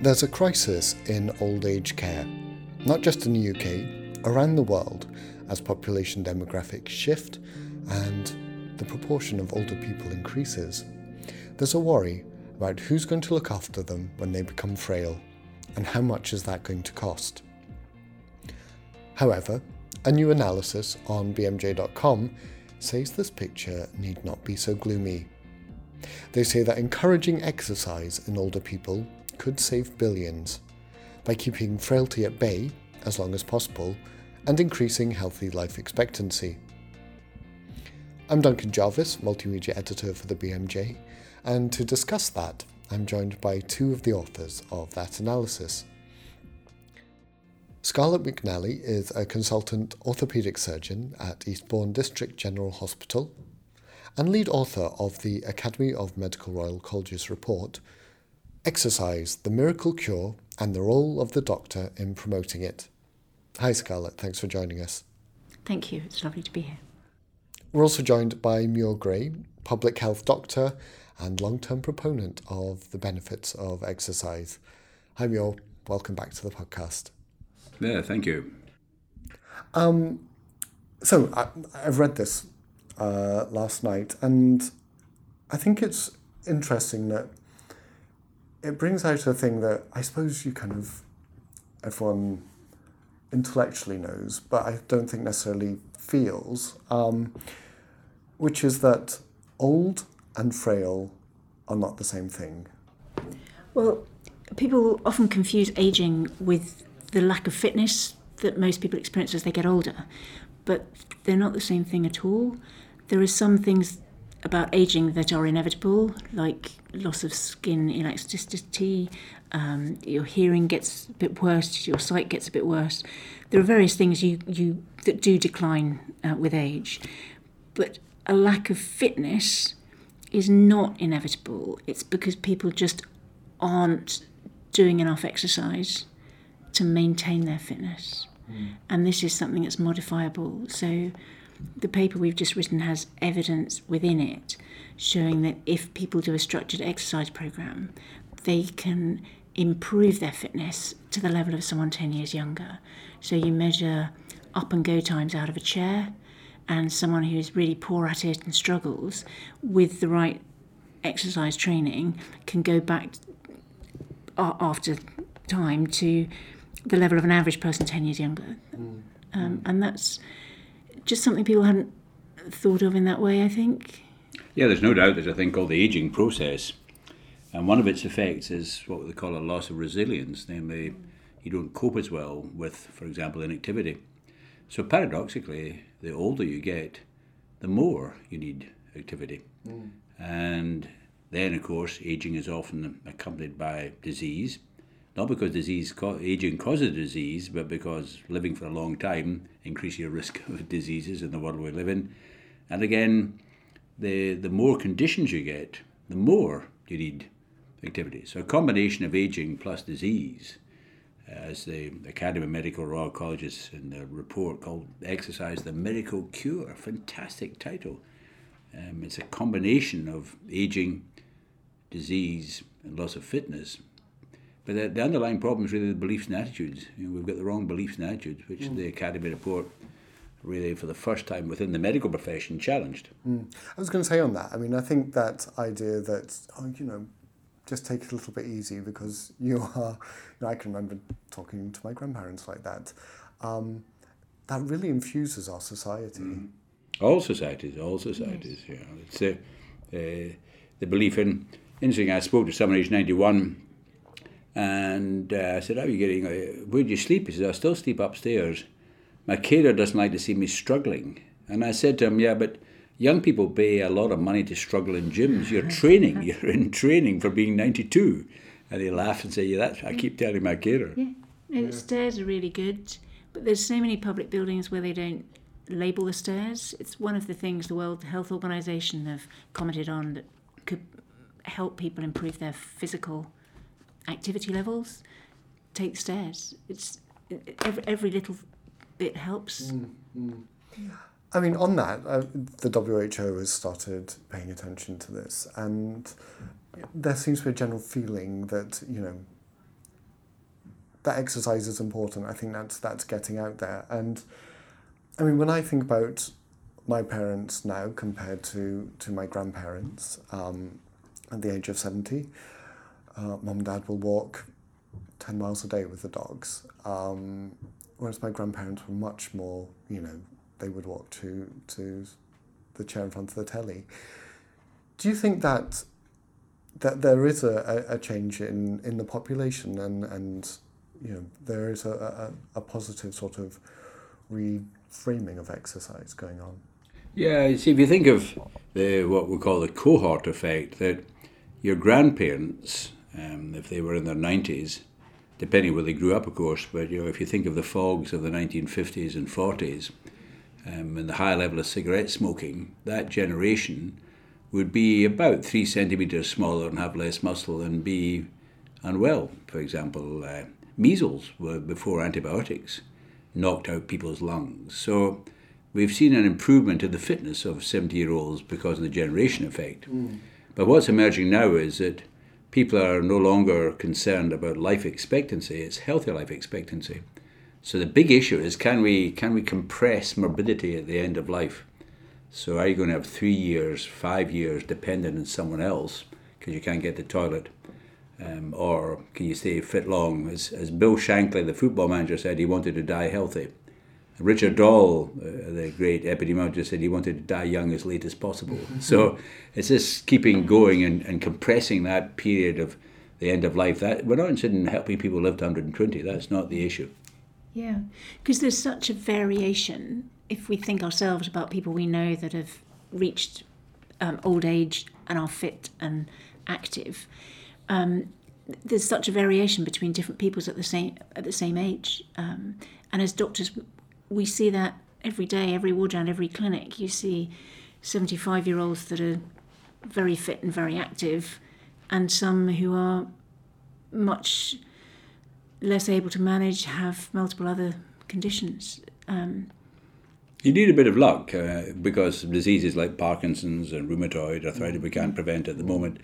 There's a crisis in old age care, not just in the UK, around the world, as population demographics shift and the proportion of older people increases. There's a worry about who's going to look after them when they become frail and how much is that going to cost. However, a new analysis on BMJ.com says this picture need not be so gloomy. They say that encouraging exercise in older people could save billions by keeping frailty at bay as long as possible and increasing healthy life expectancy. I'm Duncan Jarvis, multimedia editor for the BMJ, and to discuss that, I'm joined by two of the authors of that analysis. Scarlett McNally is a consultant orthopaedic surgeon at Eastbourne District General Hospital and lead author of the Academy of Medical Royal College's report, Exercise, the Miracle Cure and the Role of the Doctor in Promoting It. Hi, Scarlett. Thanks for joining us. Thank you. It's lovely to be here. We're also joined by Muir Gray, public health doctor and long term proponent of the benefits of exercise. Hi, Muir. Welcome back to the podcast. Yeah, thank you. Um, so I, I've read this uh, last night, and I think it's interesting that it brings out a thing that I suppose you kind of everyone intellectually knows, but I don't think necessarily feels, um, which is that old and frail are not the same thing. Well, people often confuse aging with the lack of fitness that most people experience as they get older, but they're not the same thing at all. There are some things about aging that are inevitable, like loss of skin elasticity, um, your hearing gets a bit worse, your sight gets a bit worse. There are various things you, you that do decline uh, with age, but a lack of fitness is not inevitable. It's because people just aren't doing enough exercise to maintain their fitness. Mm. And this is something that's modifiable. So the paper we've just written has evidence within it showing that if people do a structured exercise program, they can improve their fitness to the level of someone 10 years younger. So you measure up and go times out of a chair, and someone who is really poor at it and struggles with the right exercise training can go back after time to the level of an average person 10 years younger. Mm. Um, and that's just something people hadn't thought of in that way, I think. Yeah, there's no doubt there's a thing called the aging process. And one of its effects is what they call a loss of resilience, namely, you don't cope as well with, for example, inactivity. So, paradoxically, the older you get, the more you need activity. Mm. And then, of course, aging is often accompanied by disease not because disease aging causes disease, but because living for a long time increases your risk of diseases in the world we live in. And again, the the more conditions you get, the more you need activity. So a combination of aging plus disease, as the Academy of Medical Royal Colleges in the report called "Exercise: The Miracle Cure," fantastic title. Um, it's a combination of aging, disease, and loss of fitness but the, the, underlying problem is really the beliefs and attitudes. You know, we've got the wrong beliefs and attitudes, which mm. the Academy report really, for the first time within the medical profession, challenged. Mm. I was going to say on that. I mean, I think that idea that oh, you know, just take it a little bit easy because you are. You know, I can remember talking to my grandparents like that. Um, that really infuses our society. Mm. All societies, all societies. Yes. Yeah, it's a, uh, the belief in. Interesting. I spoke to someone age ninety one and uh, I said, How are you getting? Uh, where do you sleep? He said, I still sleep upstairs. My carer doesn't like to see me struggling. And I said to him, Yeah, but young people pay a lot of money to struggle in gyms. You're training, you're in training for being 92. And he laughed and said, Yeah, that's I keep telling my carer. Yeah, no, yeah. stairs are really good. But there's so many public buildings where they don't label the stairs. It's one of the things the World Health Organization have commented on that could help people improve their physical activity levels, take stairs. It's every, every little bit helps. Mm, mm. I mean, on that, uh, the WHO has started paying attention to this, and there seems to be a general feeling that you know that exercise is important. I think that's that's getting out there. And I mean, when I think about my parents now compared to to my grandparents um, at the age of seventy, uh, mum and dad will walk ten miles a day with the dogs. Um, whereas my grandparents were much more, you know, they would walk to to the chair in front of the telly. Do you think that that there is a, a, a change in, in the population and, and you know there is a, a, a positive sort of reframing of exercise going on? Yeah, see, if you think of the what we call the cohort effect, that your grandparents, um, if they were in their nineties, depending where they grew up, of course, but you know, if you think of the fogs of the 1950s and 40s, um, and the high level of cigarette smoking, that generation would be about three centimeters smaller and have less muscle and be unwell. For example, uh, measles were before antibiotics knocked out people's lungs. So we've seen an improvement in the fitness of 70 year olds because of the generation effect. Mm. But what's emerging now is that people are no longer concerned about life expectancy, it's healthy life expectancy. So the big issue is can we can we compress morbidity at the end of life? So are you going to have three years, five years dependent on someone else because you can't get the toilet? Um, or can you stay fit long? As, as Bill Shankly, the football manager, said he wanted to die healthy. Richard Doll, uh, the great epidemiologist, said he wanted to die young as late as possible. so it's just keeping going and, and compressing that period of the end of life. That We're not interested in helping people live to 120. That's not the issue. Yeah, because there's such a variation. If we think ourselves about people we know that have reached um, old age and are fit and active, um, there's such a variation between different peoples at the same at the same age. Um, and as doctors, we see that every day, every ward round, every clinic. You see 75 year olds that are very fit and very active, and some who are much less able to manage have multiple other conditions. Um, you need a bit of luck uh, because diseases like Parkinson's and rheumatoid arthritis we can't prevent at the moment.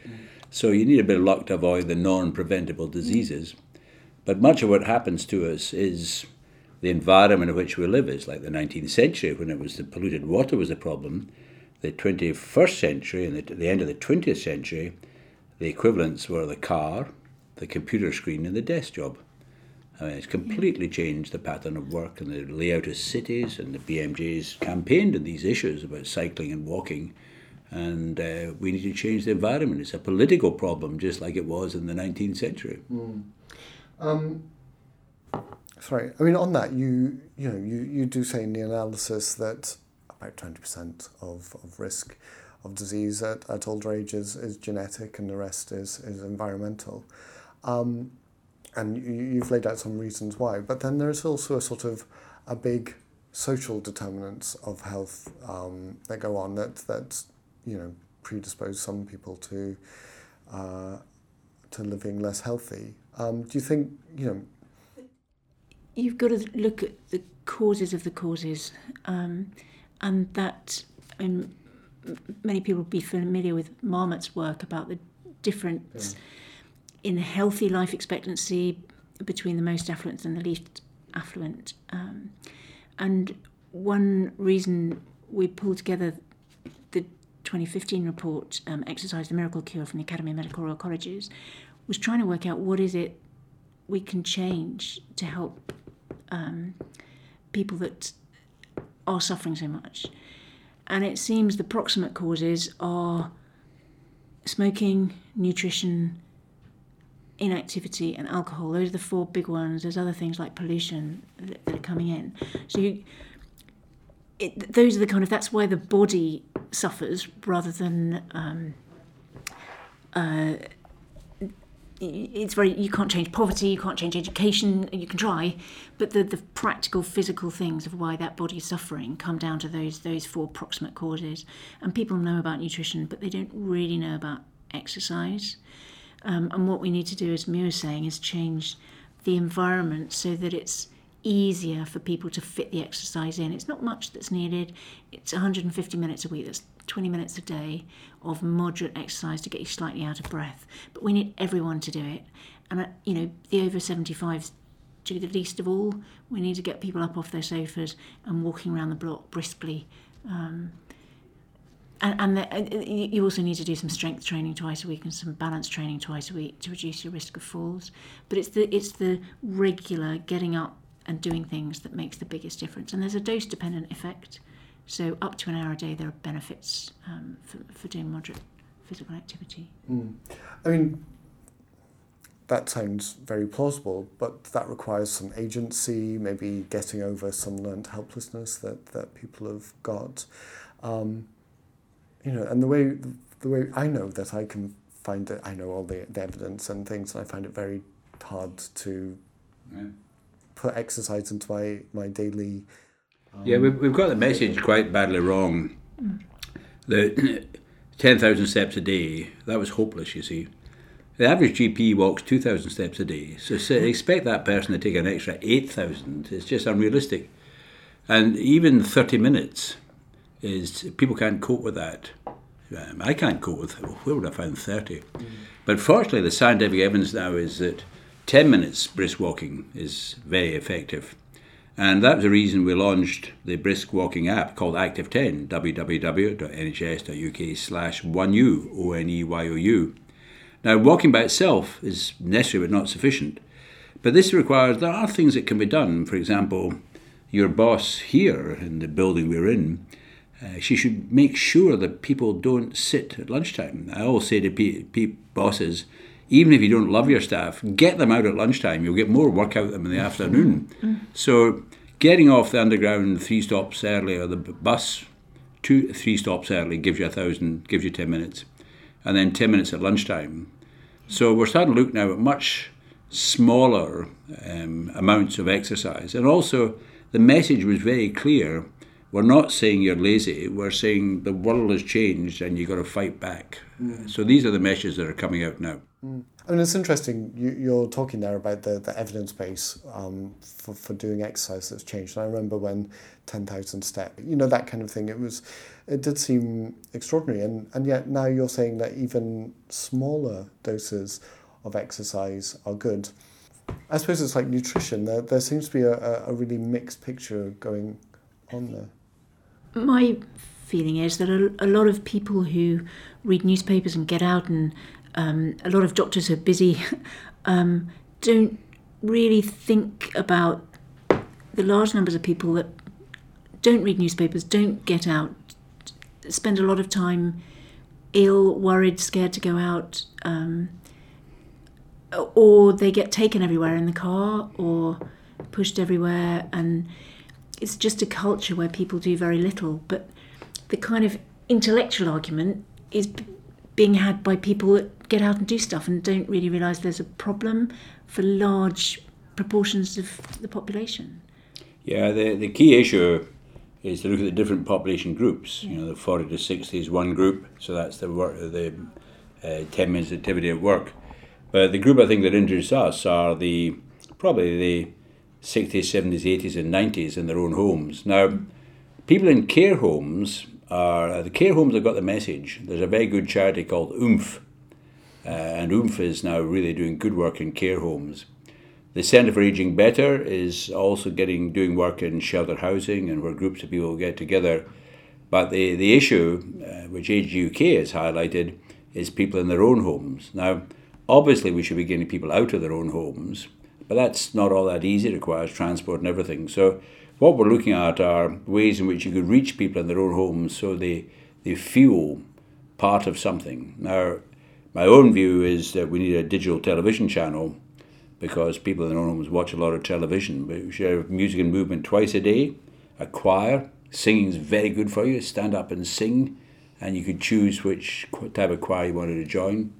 So you need a bit of luck to avoid the non preventable diseases. But much of what happens to us is the environment in which we live is like the 19th century when it was the polluted water was the problem. The 21st century and the, the end of the 20th century, the equivalents were the car, the computer screen, and the desk job. I mean, it's completely changed the pattern of work and the layout of cities, and the BMJ's campaigned on these issues about cycling and walking. And uh, we need to change the environment. It's a political problem, just like it was in the 19th century. Mm. Um, sorry, I mean, on that, you you know, you, you do say in the analysis that about 20% of, of risk of disease at, at older ages is genetic and the rest is, is environmental. Um, and you, have laid out some reasons why. But then there is also a sort of a big social determinants of health um, that go on that that you know predispose some people to uh, to living less healthy. Um, do you think you know? You've got to look at the causes of the causes, um, and that and many people will be familiar with Marmot's work about the difference. Yeah in healthy life expectancy between the most affluent and the least affluent. Um, and one reason we pulled together the 2015 report, um, Exercise the Miracle Cure from the Academy of Medical Royal Colleges, was trying to work out what is it we can change to help um, people that are suffering so much. And it seems the proximate causes are smoking, nutrition, inactivity and alcohol. Those are the four big ones. There's other things like pollution that, that are coming in. So you, it, those are the kind of that's why the body suffers rather than um, uh, it's very you can't change poverty you can't change education you can try but the, the practical physical things of why that body is suffering come down to those those four proximate causes. And people know about nutrition but they don't really know about exercise. Um, and what we need to do, as Muir was saying, is change the environment so that it's easier for people to fit the exercise in. It's not much that's needed. It's 150 minutes a week. That's 20 minutes a day of moderate exercise to get you slightly out of breath. But we need everyone to do it. And uh, you know, the over 75s do the least of all. We need to get people up off their sofas and walking around the block briskly. Um, and, and the, uh, you also need to do some strength training twice a week and some balance training twice a week to reduce your risk of falls. But it's the it's the regular getting up and doing things that makes the biggest difference. And there's a dose dependent effect. So up to an hour a day, there are benefits um, for, for doing moderate physical activity. Mm. I mean, that sounds very plausible, but that requires some agency, maybe getting over some learned helplessness that, that people have got. Um, you know, and the way the way I know that I can find it, I know all the, the evidence and things, and I find it very hard to yeah. Put exercise into my my daily. Um, yeah, we've, we've got the message quite badly wrong. The ten thousand steps a day that was hopeless. You see, the average GP walks two thousand steps a day, so expect that person to take an extra eight thousand. It's just unrealistic, and even thirty minutes is people can't cope with that. Um, I can't cope with where would I find 30? Mm. But fortunately, the scientific evidence now is that 10 minutes brisk walking is very effective. And that was the reason we launched the brisk walking app called Active 10, www.nhs.uk slash 1U, O-N-E-Y-O-U. Now, walking by itself is necessary but not sufficient. But this requires, there are things that can be done. For example, your boss here in the building we're in uh, she should make sure that people don't sit at lunchtime. I always say to pe- pe- bosses, even if you don't love your staff, get them out at lunchtime. You'll get more work out of them in the afternoon. Mm. So, getting off the underground three stops early or the bus two three stops early gives you a thousand, gives you ten minutes, and then ten minutes at lunchtime. So we're starting to look now at much smaller um, amounts of exercise, and also the message was very clear we're not saying you're lazy. We're saying the world has changed and you've got to fight back. Mm. So these are the messages that are coming out now. Mm. I mean, it's interesting. You, are talking there about the, the evidence base um, for, for doing exercise that's changed. And I remember when 10,000 step, you know, that kind of thing, it was, it did seem extraordinary. And, and yet now you're saying that even smaller doses of exercise are good. I suppose it's like nutrition. There, there seems to be a, a really mixed picture going on there my feeling is that a, a, lot of people who read newspapers and get out, and um, a lot of doctors are busy, um, don't really think about the large numbers of people that don't read newspapers, don't get out, spend a lot of time ill, worried, scared to go out, um, or they get taken everywhere in the car or pushed everywhere and it's just a culture where people do very little. But the kind of intellectual argument is being had by people that get out and do stuff and don't really realise there's a problem for large proportions of the population. Yeah, the, the key issue is to look at the different population groups. Yeah. You know, the 40 to 60 is one group, so that's the work, the uh, 10 minutes activity at work. But the group I think that interests us are the probably the 60s, 70s, 80s, and 90s in their own homes. Now, people in care homes are the care homes have got the message. There's a very good charity called Oomph, uh, and Oomph is now really doing good work in care homes. The Centre for Aging Better is also getting doing work in shelter housing and where groups of people get together. But the, the issue, uh, which Age UK has highlighted, is people in their own homes. Now, obviously, we should be getting people out of their own homes, but that's not all that easy. It requires transport and everything. So what we're looking at are ways in which you could reach people in their own homes so they, they feel part of something. Now, my own view is that we need a digital television channel because people in their own homes watch a lot of television. We have music and movement twice a day, a choir. Singing is very good for you. Stand up and sing, and you could choose which type of choir you wanted to join.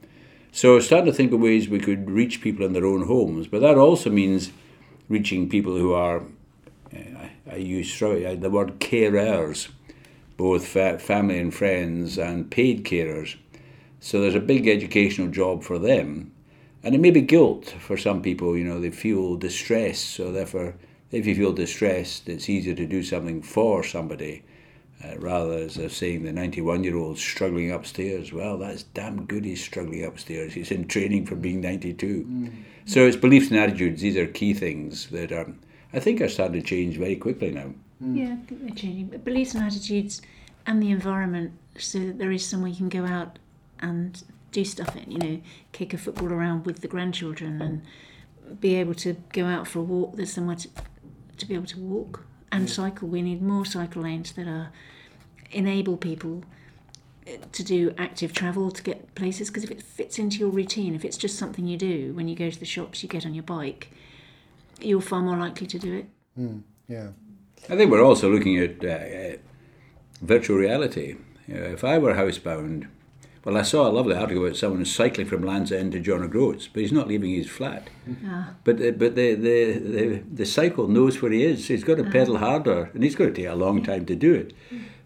So starting to think of ways we could reach people in their own homes, but that also means reaching people who are, uh, I use the word carers, both fa- family and friends and paid carers. So there's a big educational job for them. And it may be guilt for some people, you know, they feel distressed. So therefore, if you feel distressed, it's easier to do something for somebody Uh, rather, as they're saying, the 91 year old struggling upstairs. Well, that's damn good he's struggling upstairs. He's in training for being 92. Mm. So it's beliefs and attitudes. These are key things that are, I think are starting to change very quickly now. Mm. Yeah, I think they're changing. But beliefs and attitudes and the environment so that there is somewhere you can go out and do stuff in, you know, kick a football around with the grandchildren and be able to go out for a walk. There's somewhere to, to be able to walk and cycle. We need more cycle lanes that are enable people eh, to do active travel to get places because if it fits into your routine, if it's just something you do when you go to the shops, you get on your bike, you're far more likely to do it. Mm, yeah. I think we're also looking at uh, virtual reality. You know, if I were housebound, well, I saw a lovely article about someone who's cycling from Land's End to John O'Groats, but he's not leaving his flat. Ah. But the, but the, the, the, the cycle knows where he is. So he's got to ah. pedal harder, and he's going to take a long time to do it.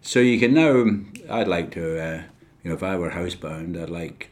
So you can now. I'd like to, uh, you know, if I were housebound, I'd like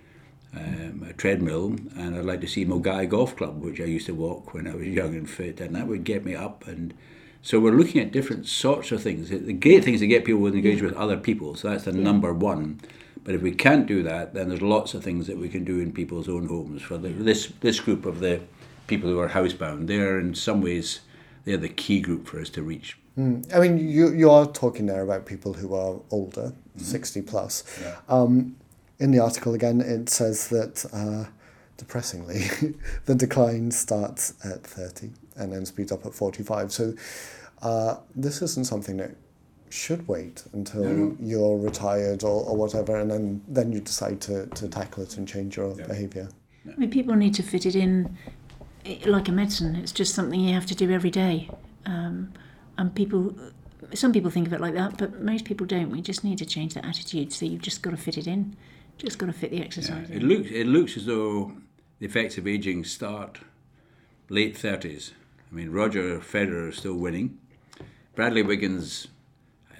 um, a treadmill, and I'd like to see Milngavie Golf Club, which I used to walk when I was young and fit, and that would get me up and. So we're looking at different sorts of things. The great thing is to get people to engage with other people. So that's the yeah. number one. But if we can't do that, then there's lots of things that we can do in people's own homes. For the, this this group of the people who are housebound, they're in some ways they're the key group for us to reach. Mm. I mean, you you are talking there about people who are older, mm-hmm. sixty plus. Yeah. Um, in the article again, it says that uh, depressingly, the decline starts at thirty and then speeds up at forty five. So. Uh, this isn't something that should wait until no. you're retired or, or whatever, and then, then you decide to, to tackle it and change your yeah. behaviour. I mean, people need to fit it in eh, like a medicine. It's just something you have to do every day. Um, and people, some people think of it like that, but most people don't. We just need to change that attitude. So you've just got to fit it in. Just got to fit the exercise yeah. It looks, it looks as though the effects of ageing start late 30s. I mean, Roger Federer is still winning. Bradley Wiggins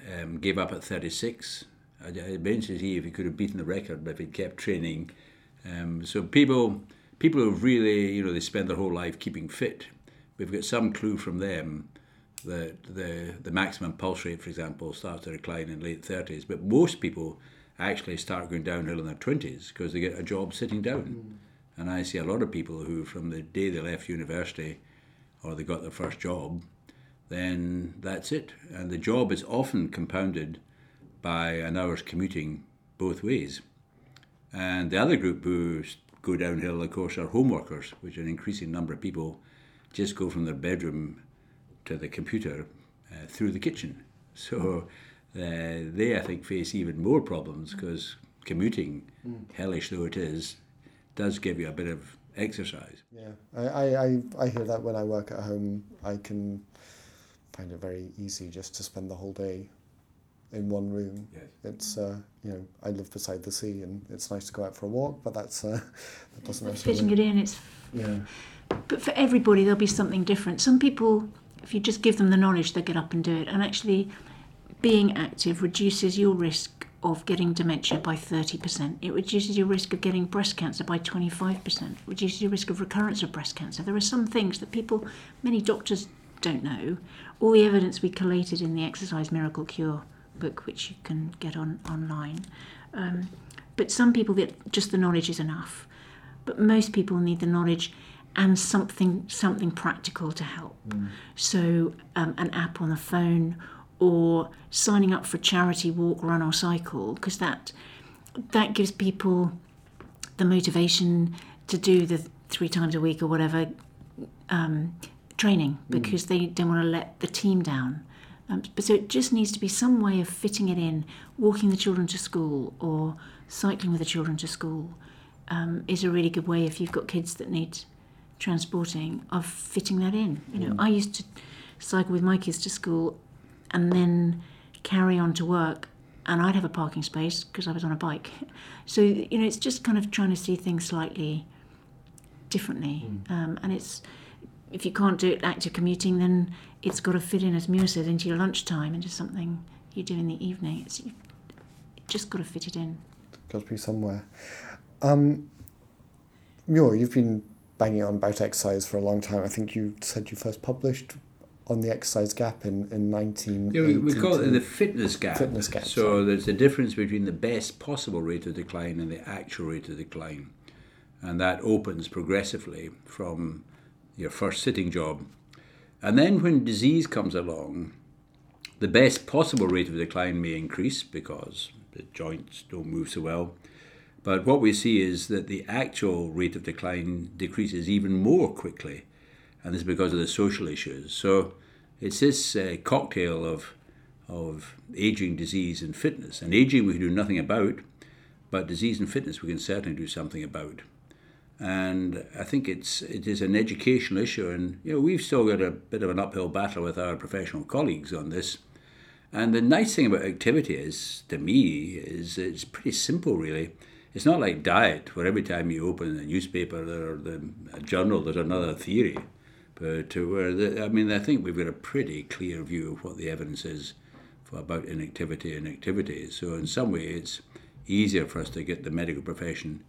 um, gave up at 36. I'd be interested to see if he could have beaten the record, but if he'd kept training. Um, so people, people who really, you know, they spend their whole life keeping fit. We've got some clue from them that the the maximum pulse rate, for example, starts to decline in late 30s. But most people actually start going downhill in their 20s because they get a job sitting down. Mm. And I see a lot of people who, from the day they left university or they got their first job, then that's it. And the job is often compounded by an hour's commuting both ways. And the other group who go downhill, of course, are home workers, which an increasing number of people just go from their bedroom to the computer uh, through the kitchen. So uh, they, I think, face even more problems because commuting, mm. hellish though it is, does give you a bit of exercise. Yeah, I, I, I hear that when I work at home. I can find it very easy just to spend the whole day in one room. Yes. It's uh, you know I live beside the sea and it's nice to go out for a walk, but that's uh, that doesn't necessarily. Fitting it in, it's. Yeah. But for everybody, there'll be something different. Some people, if you just give them the knowledge, they get up and do it. And actually, being active reduces your risk of getting dementia by 30%. It reduces your risk of getting breast cancer by 25%. reduces your risk of recurrence of breast cancer. There are some things that people, many doctors don't know. All the evidence we collated in the Exercise Miracle Cure book, which you can get on online. Um, but some people that just the knowledge is enough. But most people need the knowledge and something something practical to help. Mm. So um, an app on the phone or signing up for a charity walk, run or cycle, because that that gives people the motivation to do the three times a week or whatever um, training mm. because mm. they don't want to let the team down. Um, but so it just needs to be some way of fitting it in. Walking the children to school or cycling with the children to school um, is a really good way if you've got kids that need transporting of fitting that in. You know, mm. I used to cycle with my kids to school and then carry on to work and I'd have a parking space because I was on a bike. So you know, it's just kind of trying to see things slightly differently, mm. um, and it's if you can't do it active commuting, then it's got to fit in, as Muir said, into your lunchtime, into something you do in the evening. It's you just got to fit it in. Got to be somewhere. Um, Muir, you've been banging on about exercise for a long time. I think you said you first published on the exercise gap in, in 19. Yeah, we, we call it the fitness gap. Fitness gap. So there's a difference between the best possible rate of decline and the actual rate of decline. And that opens progressively from your first sitting job. And then when disease comes along, the best possible rate of decline may increase because the joints don't move so well. But what we see is that the actual rate of decline decreases even more quickly and this is because of the social issues. So it's this uh, cocktail of of aging, disease, and fitness. And aging we can do nothing about, but disease and fitness we can certainly do something about. And I think it's it is an educational issue, and you know we've still got a bit of an uphill battle with our professional colleagues on this. And the nice thing about activity is, to me, is it's pretty simple, really. It's not like diet, where every time you open a newspaper or the a journal, there's another theory. But to where the, I mean, I think we've got a pretty clear view of what the evidence is for, about inactivity and activity. So in some way, it's easier for us to get the medical profession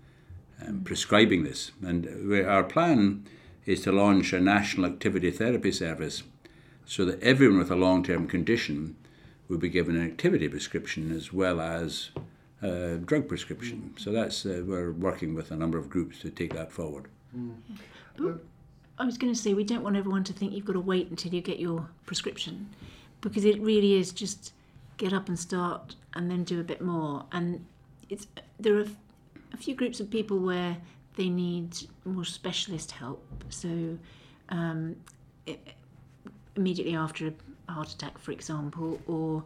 um, prescribing this. And our plan is to launch a national activity therapy service so that everyone with a long-term condition will be given an activity prescription as well as a drug prescription. So that's uh, we're working with a number of groups to take that forward. Mm. I was going to say we don't want everyone to think you've got to wait until you get your prescription, because it really is just get up and start, and then do a bit more. And it's there are few groups of people where they need more specialist help. So um, it, immediately after a heart attack, for example, or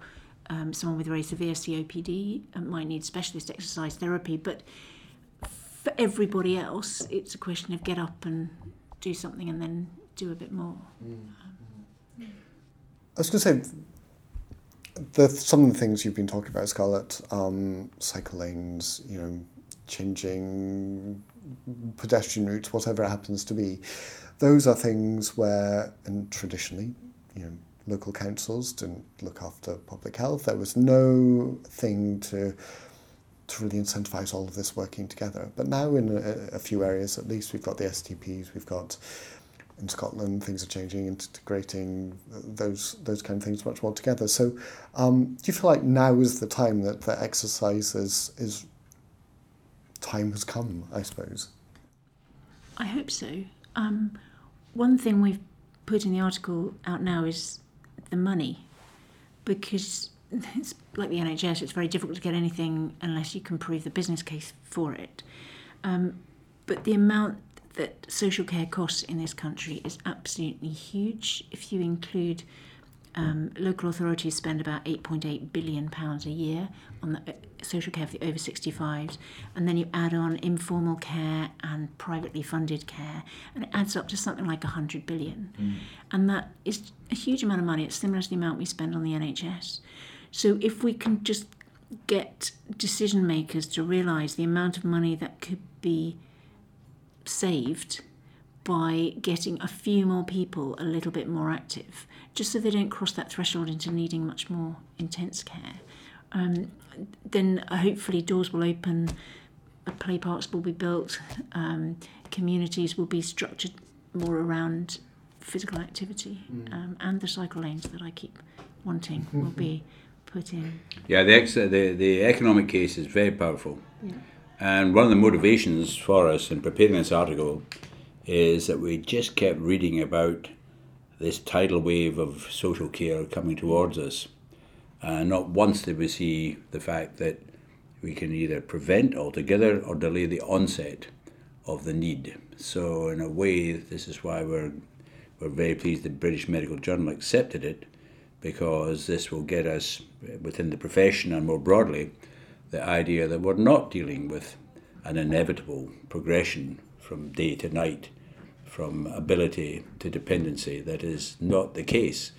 um, someone with very severe COPD uh, might need specialist exercise therapy. But for everybody else, it's a question of get up and do something and then do a bit more. Mm. I was going to say, the, some of the things you've been talking about, Scarlett, um, cycle lanes, you know, changing pedestrian routes, whatever it happens to be, those are things where, and traditionally, you know, local councils didn't look after public health. There was no thing to to really incentivize all of this working together. But now, in a, a few areas at least, we've got the STPs, we've got in Scotland things are changing, integrating those those kind of things much more together. So, um, do you feel like now is the time that the exercise is, is time has come? I suppose. I hope so. Um, one thing we've put in the article out now is the money, because it's like the NHS, it's very difficult to get anything unless you can prove the business case for it. Um, but the amount that social care costs in this country is absolutely huge. If you include um, local authorities spend about 8.8 billion pounds a year on the uh, social care for the over 65s, and then you add on informal care and privately funded care, and it adds up to something like 100 billion. Mm. And that is a huge amount of money. It's similar to the amount we spend on the NHS. So if we can just get decision makers to realise the amount of money that could be saved by getting a few more people a little bit more active, just so they don't cross that threshold into needing much more intense care, um, then hopefully doors will open, play parks will be built, um, communities will be structured more around physical activity, mm. um, and the cycle lanes that I keep wanting will be put in. Yeah, the, ex- the, the economic case is very powerful. Yeah. And one of the motivations for us in preparing this article is that we just kept reading about this tidal wave of social care coming towards us. And not once did we see the fact that we can either prevent altogether or delay the onset of the need. So, in a way, this is why we're, we're very pleased the British Medical Journal accepted it because this will get us within the profession and more broadly the idea that we're not dealing with an inevitable progression from day to night, from ability to dependency. That is not the case.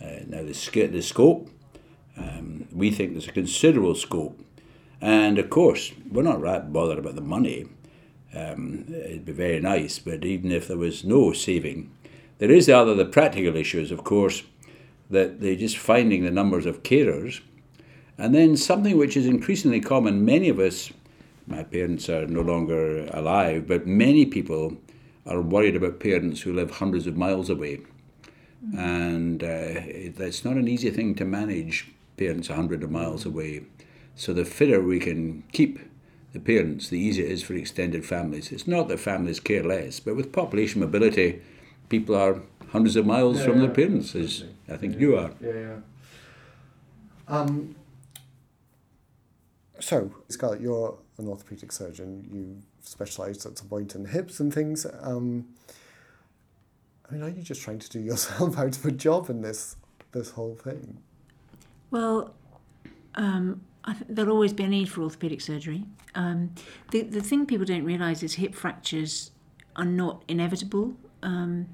Uh, now, the, the scope, um, we think there's a considerable scope. And of course, we're not that bothered about the money. Um, it'd be very nice, but even if there was no saving, there is the other the practical issues, of course that they're just finding the numbers of carers. And then something which is increasingly common, many of us, my parents are no longer alive, but many people are worried about parents who live hundreds of miles away. mm. and uh, it, it's not an easy thing to manage parents 100 miles away. So the fitter we can keep the parents, the easier it is for extended families. It's not that families care less, but with population mobility, people are hundreds of miles yeah, from yeah, their parents, as I think yeah, you are. Yeah, yeah. Um, so, Scarlett, you're an orthopedic surgeon. You specialised at some point in hips and things. Um, I mean, are you just trying to do yourself out of a job in this this whole thing? Well, um, th- there'll always be a need for orthopedic surgery. Um, the the thing people don't realise is hip fractures are not inevitable. Um,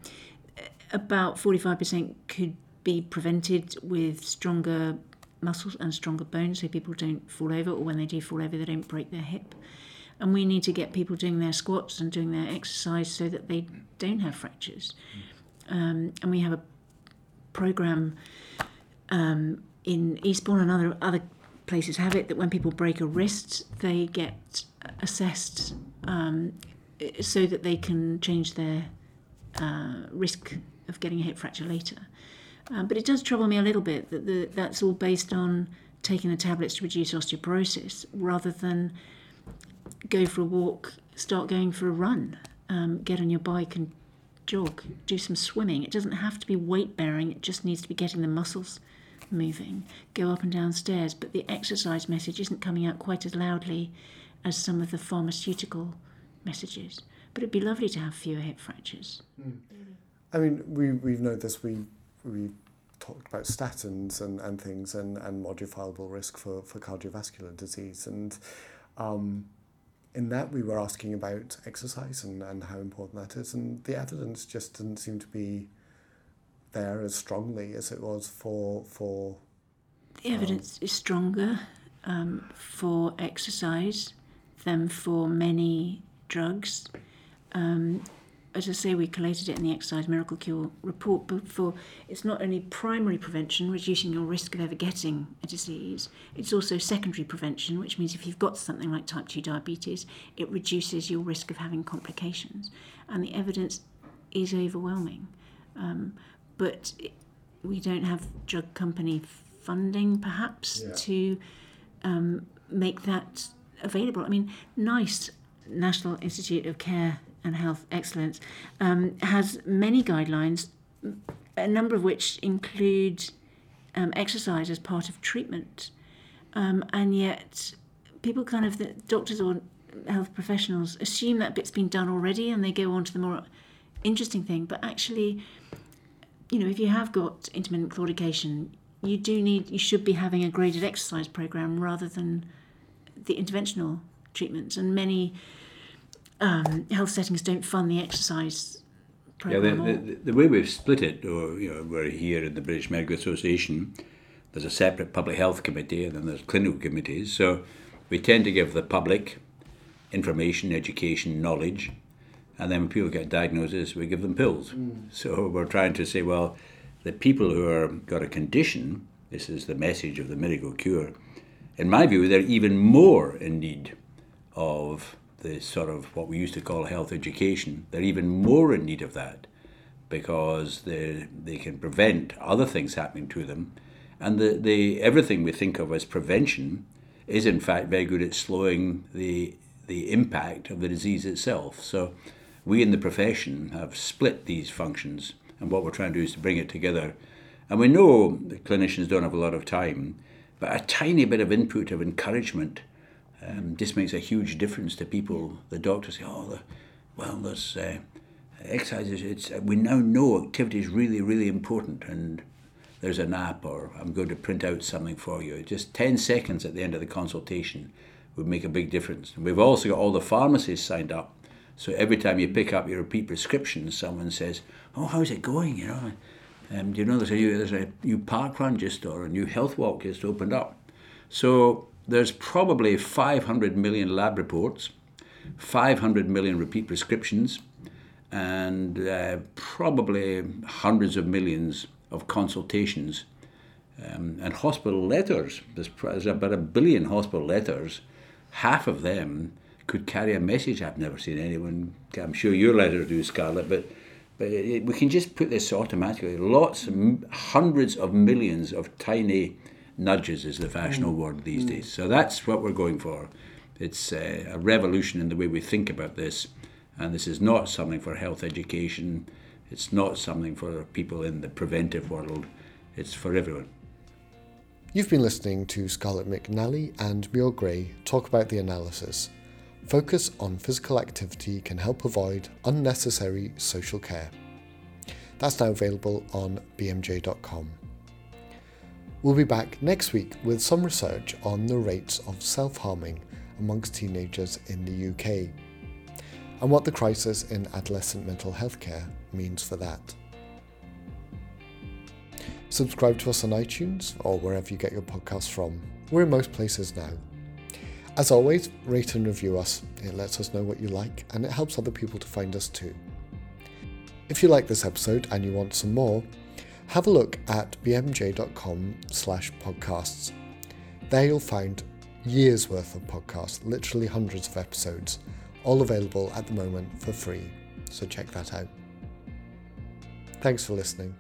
about forty five percent could be prevented with stronger muscles and stronger bones so people don't fall over, or when they do fall over, they don't break their hip. And we need to get people doing their squats and doing their exercise so that they don't have fractures. Um, and we have a program um, in Eastbourne and other other places have it that when people break a wrist, they get assessed um, so that they can change their uh, risk of getting a hip fracture later. Um, but it does trouble me a little bit that the, that's all based on taking the tablets to reduce osteoporosis rather than go for a walk, start going for a run, um, get on your bike and jog, do some swimming. It doesn't have to be weight bearing, it just needs to be getting the muscles moving, go up and down stairs. But the exercise message isn't coming out quite as loudly as some of the pharmaceutical messages. But it'd be lovely to have fewer hip fractures. Mm. I mean, we, we've known this. We we talked about statins and, and things and, and modifiable risk for, for cardiovascular disease. And um, in that, we were asking about exercise and, and how important that is. And the evidence just didn't seem to be there as strongly as it was for. for the evidence um, is stronger um, for exercise than for many drugs. Um, as I say, we collated it in the Exercise Miracle Cure report, but for it's not only primary prevention, reducing your risk of ever getting a disease, it's also secondary prevention, which means if you've got something like type 2 diabetes, it reduces your risk of having complications. And the evidence is overwhelming. Um, but it, we don't have drug company funding, perhaps, yeah. to um, make that available. I mean, NICE, National Institute of Care and Health Excellence, um, has many guidelines, a number of which include um, exercise as part of treatment. Um, and yet, people kind of, the doctors or health professionals, assume that bit's been done already and they go on to the more interesting thing. But actually, you know, if you have got intermittent claudication, you do need, you should be having a graded exercise program rather than the interventional treatments. And many um, health settings don't fund the exercise program. Yeah, the, the, the, way we've split it, or you know, we're here in the British Medical Association. There's a separate public health committee, and then there's clinical committees. So we tend to give the public information, education, knowledge, and then when people get diagnoses, we give them pills. Mm. So we're trying to say, well, the people who are got a condition, this is the message of the miracle cure. In my view, they're even more in need of the sort of what we used to call health education, they're even more in need of that because they, they can prevent other things happening to them. And the, the, everything we think of as prevention is, in fact, very good at slowing the, the impact of the disease itself. So, we in the profession have split these functions, and what we're trying to do is to bring it together. And we know that clinicians don't have a lot of time, but a tiny bit of input, of encouragement, um, this makes a huge difference to people. The doctors say, "Oh, the, well, there's uh, exercises. It's uh, we now know activity is really, really important." And there's an app, or I'm going to print out something for you. Just ten seconds at the end of the consultation would make a big difference. And we've also got all the pharmacies signed up, so every time you pick up your repeat prescription, someone says, "Oh, how's it going?" You know. Um, do you know there's a new, there's a new park run just or a new health walk just opened up? So there's probably 500 million lab reports, 500 million repeat prescriptions, and uh, probably hundreds of millions of consultations. Um, and hospital letters, there's, about a billion hospital letters, half of them could carry a message. I've never seen anyone, I'm sure your letters do, Scarlett, but But we can just put this automatically. Lots, hundreds of millions of tiny nudges is the fashionable word these days. So that's what we're going for. It's uh, a revolution in the way we think about this. And this is not something for health education. It's not something for people in the preventive world. It's for everyone. You've been listening to Scarlett McNally and Muir Gray talk about the analysis. Focus on physical activity can help avoid unnecessary social care. That's now available on bmj.com. We'll be back next week with some research on the rates of self harming amongst teenagers in the UK and what the crisis in adolescent mental health care means for that. Subscribe to us on iTunes or wherever you get your podcasts from. We're in most places now. As always, rate and review us. It lets us know what you like and it helps other people to find us too. If you like this episode and you want some more, have a look at bmj.com slash podcasts. There you'll find years worth of podcasts, literally hundreds of episodes, all available at the moment for free. So check that out. Thanks for listening.